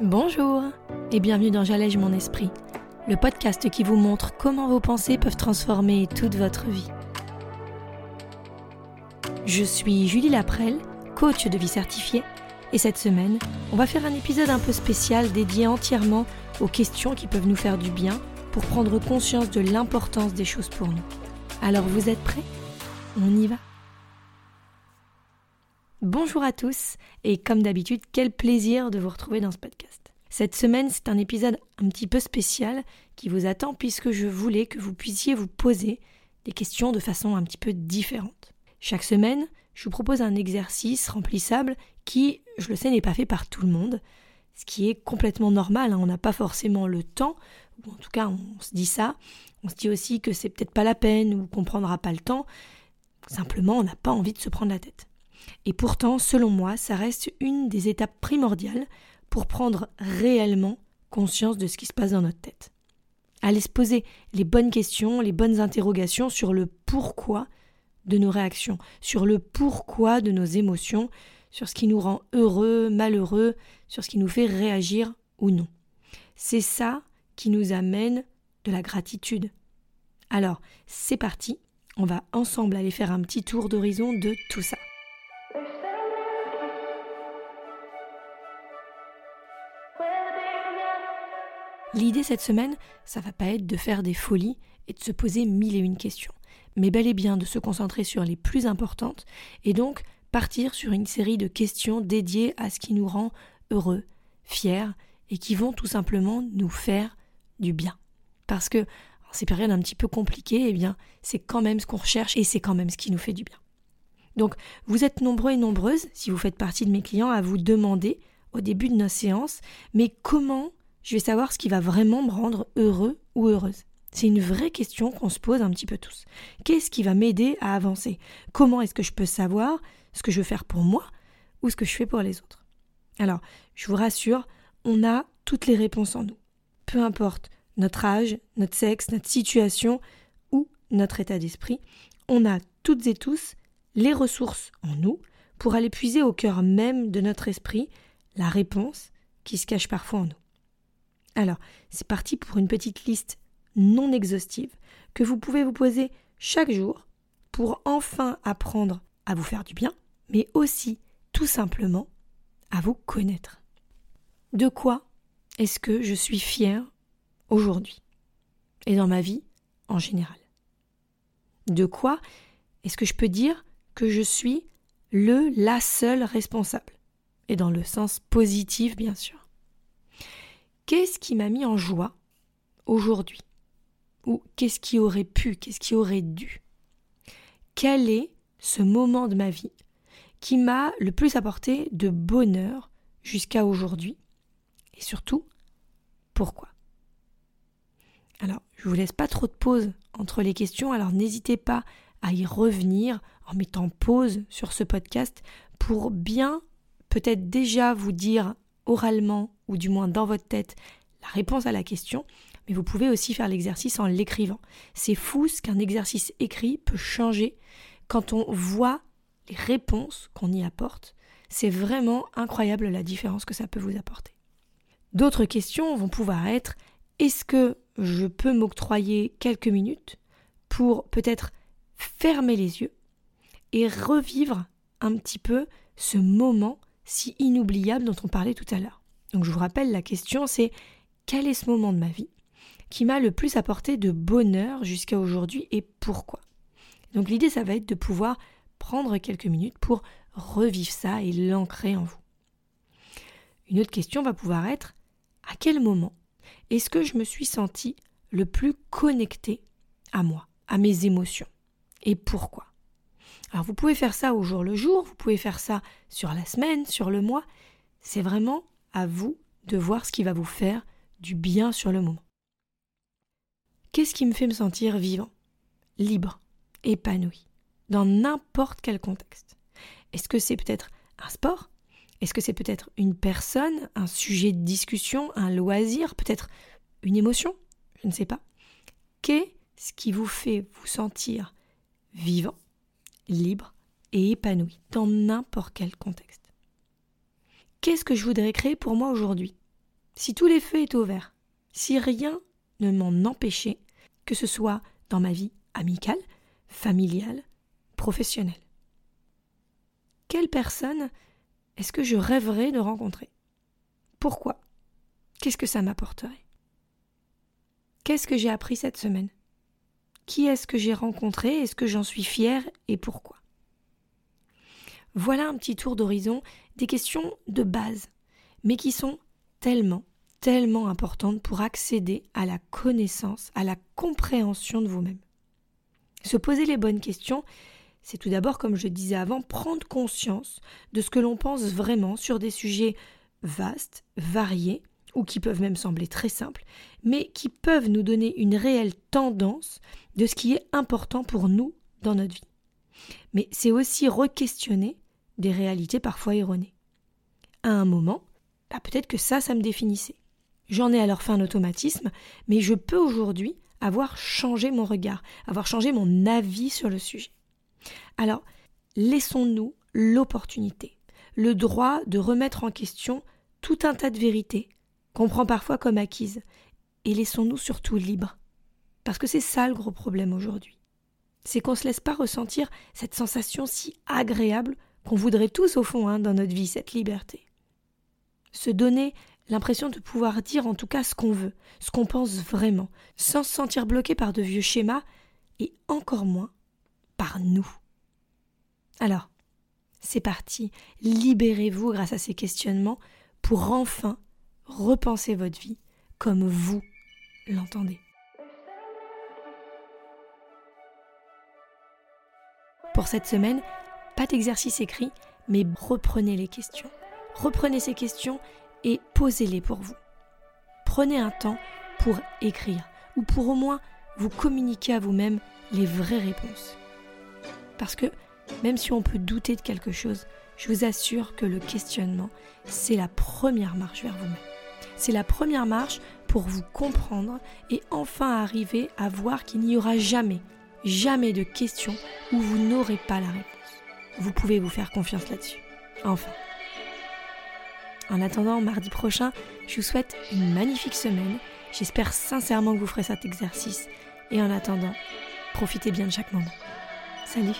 Bonjour et bienvenue dans J'allège mon esprit, le podcast qui vous montre comment vos pensées peuvent transformer toute votre vie. Je suis Julie Laprelle, coach de vie certifiée, et cette semaine, on va faire un épisode un peu spécial dédié entièrement aux questions qui peuvent nous faire du bien pour prendre conscience de l'importance des choses pour nous. Alors vous êtes prêts? On y va? Bonjour à tous et comme d'habitude, quel plaisir de vous retrouver dans ce podcast. Cette semaine, c'est un épisode un petit peu spécial qui vous attend puisque je voulais que vous puissiez vous poser des questions de façon un petit peu différente. Chaque semaine, je vous propose un exercice remplissable qui, je le sais, n'est pas fait par tout le monde, ce qui est complètement normal, hein. on n'a pas forcément le temps, ou en tout cas on se dit ça, on se dit aussi que c'est peut-être pas la peine ou qu'on prendra pas le temps, simplement on n'a pas envie de se prendre la tête. Et pourtant, selon moi, ça reste une des étapes primordiales pour prendre réellement conscience de ce qui se passe dans notre tête. Aller se poser les bonnes questions, les bonnes interrogations sur le pourquoi de nos réactions, sur le pourquoi de nos émotions, sur ce qui nous rend heureux, malheureux, sur ce qui nous fait réagir ou non. C'est ça qui nous amène de la gratitude. Alors, c'est parti, on va ensemble aller faire un petit tour d'horizon de tout ça. L'idée cette semaine, ça va pas être de faire des folies et de se poser mille et une questions, mais bel et bien de se concentrer sur les plus importantes et donc partir sur une série de questions dédiées à ce qui nous rend heureux, fiers et qui vont tout simplement nous faire du bien. Parce que en ces périodes un petit peu compliquées, eh bien, c'est quand même ce qu'on recherche et c'est quand même ce qui nous fait du bien. Donc, vous êtes nombreux et nombreuses, si vous faites partie de mes clients, à vous demander au début de nos séances, mais comment je vais savoir ce qui va vraiment me rendre heureux ou heureuse C'est une vraie question qu'on se pose un petit peu tous. Qu'est-ce qui va m'aider à avancer? Comment est-ce que je peux savoir ce que je veux faire pour moi ou ce que je fais pour les autres? Alors, je vous rassure, on a toutes les réponses en nous. Peu importe notre âge, notre sexe, notre situation ou notre état d'esprit, on a toutes et tous les ressources en nous pour aller puiser au cœur même de notre esprit la réponse qui se cache parfois en nous. Alors, c'est parti pour une petite liste non exhaustive que vous pouvez vous poser chaque jour pour enfin apprendre à vous faire du bien, mais aussi tout simplement à vous connaître. De quoi est-ce que je suis fière aujourd'hui et dans ma vie en général? De quoi est-ce que je peux dire que je suis le, la seule responsable? Et dans le sens positif, bien sûr. Qu'est-ce qui m'a mis en joie aujourd'hui? Ou qu'est-ce qui aurait pu, qu'est-ce qui aurait dû? Quel est ce moment de ma vie qui m'a le plus apporté de bonheur jusqu'à aujourd'hui? Et surtout, pourquoi? Alors, je vous laisse pas trop de pause entre les questions, alors n'hésitez pas à y revenir en mettant pause sur ce podcast pour bien peut-être déjà vous dire oralement ou du moins dans votre tête la réponse à la question, mais vous pouvez aussi faire l'exercice en l'écrivant. C'est fou ce qu'un exercice écrit peut changer quand on voit les réponses qu'on y apporte. C'est vraiment incroyable la différence que ça peut vous apporter. D'autres questions vont pouvoir être est-ce que je peux m'octroyer quelques minutes pour peut-être fermer les yeux et revivre un petit peu ce moment si inoubliable dont on parlait tout à l'heure. Donc je vous rappelle, la question c'est quel est ce moment de ma vie qui m'a le plus apporté de bonheur jusqu'à aujourd'hui et pourquoi? Donc l'idée ça va être de pouvoir prendre quelques minutes pour revivre ça et l'ancrer en vous. Une autre question va pouvoir être à quel moment est-ce que je me suis senti le plus connecté à moi, à mes émotions? Et pourquoi? Alors vous pouvez faire ça au jour le jour, vous pouvez faire ça sur la semaine, sur le mois. C'est vraiment à vous de voir ce qui va vous faire du bien sur le moment. Qu'est-ce qui me fait me sentir vivant, libre, épanoui, dans n'importe quel contexte? Est-ce que c'est peut-être un sport? Est-ce que c'est peut-être une personne, un sujet de discussion, un loisir, peut-être une émotion? Je ne sais pas. Qu'est-ce qui vous fait vous sentir vivant libre et épanoui dans n'importe quel contexte. Qu'est-ce que je voudrais créer pour moi aujourd'hui? Si tous les feux étaient ouverts, si rien ne m'en empêchait, que ce soit dans ma vie amicale, familiale, professionnelle. Quelle personne est-ce que je rêverais de rencontrer? Pourquoi? Qu'est-ce que ça m'apporterait? Qu'est-ce que j'ai appris cette semaine? Qui est-ce que j'ai rencontré? Est-ce que j'en suis fière? Et pourquoi? Voilà un petit tour d'horizon des questions de base, mais qui sont tellement, tellement importantes pour accéder à la connaissance, à la compréhension de vous-même. Se poser les bonnes questions, c'est tout d'abord, comme je disais avant, prendre conscience de ce que l'on pense vraiment sur des sujets vastes, variés, ou qui peuvent même sembler très simples, mais qui peuvent nous donner une réelle tendance de ce qui est important pour nous dans notre vie. Mais c'est aussi re-questionner des réalités parfois erronées. À un moment, bah peut-être que ça, ça me définissait. J'en ai alors fait un automatisme, mais je peux aujourd'hui avoir changé mon regard, avoir changé mon avis sur le sujet. Alors, laissons-nous l'opportunité, le droit de remettre en question tout un tas de vérités qu'on prend parfois comme acquises, et laissons-nous surtout libres. Parce que c'est ça le gros problème aujourd'hui. C'est qu'on ne se laisse pas ressentir cette sensation si agréable qu'on voudrait tous au fond hein, dans notre vie, cette liberté. Se donner l'impression de pouvoir dire en tout cas ce qu'on veut, ce qu'on pense vraiment, sans se sentir bloqué par de vieux schémas, et encore moins par nous. Alors, c'est parti, libérez-vous grâce à ces questionnements pour enfin repenser votre vie comme vous l'entendez. Pour cette semaine, pas d'exercice écrit, mais reprenez les questions. Reprenez ces questions et posez-les pour vous. Prenez un temps pour écrire ou pour au moins vous communiquer à vous-même les vraies réponses. Parce que même si on peut douter de quelque chose, je vous assure que le questionnement, c'est la première marche vers vous-même. C'est la première marche pour vous comprendre et enfin arriver à voir qu'il n'y aura jamais, jamais de questions où vous n'aurez pas la réponse. Vous pouvez vous faire confiance là-dessus. Enfin. En attendant mardi prochain, je vous souhaite une magnifique semaine. J'espère sincèrement que vous ferez cet exercice. Et en attendant, profitez bien de chaque moment. Salut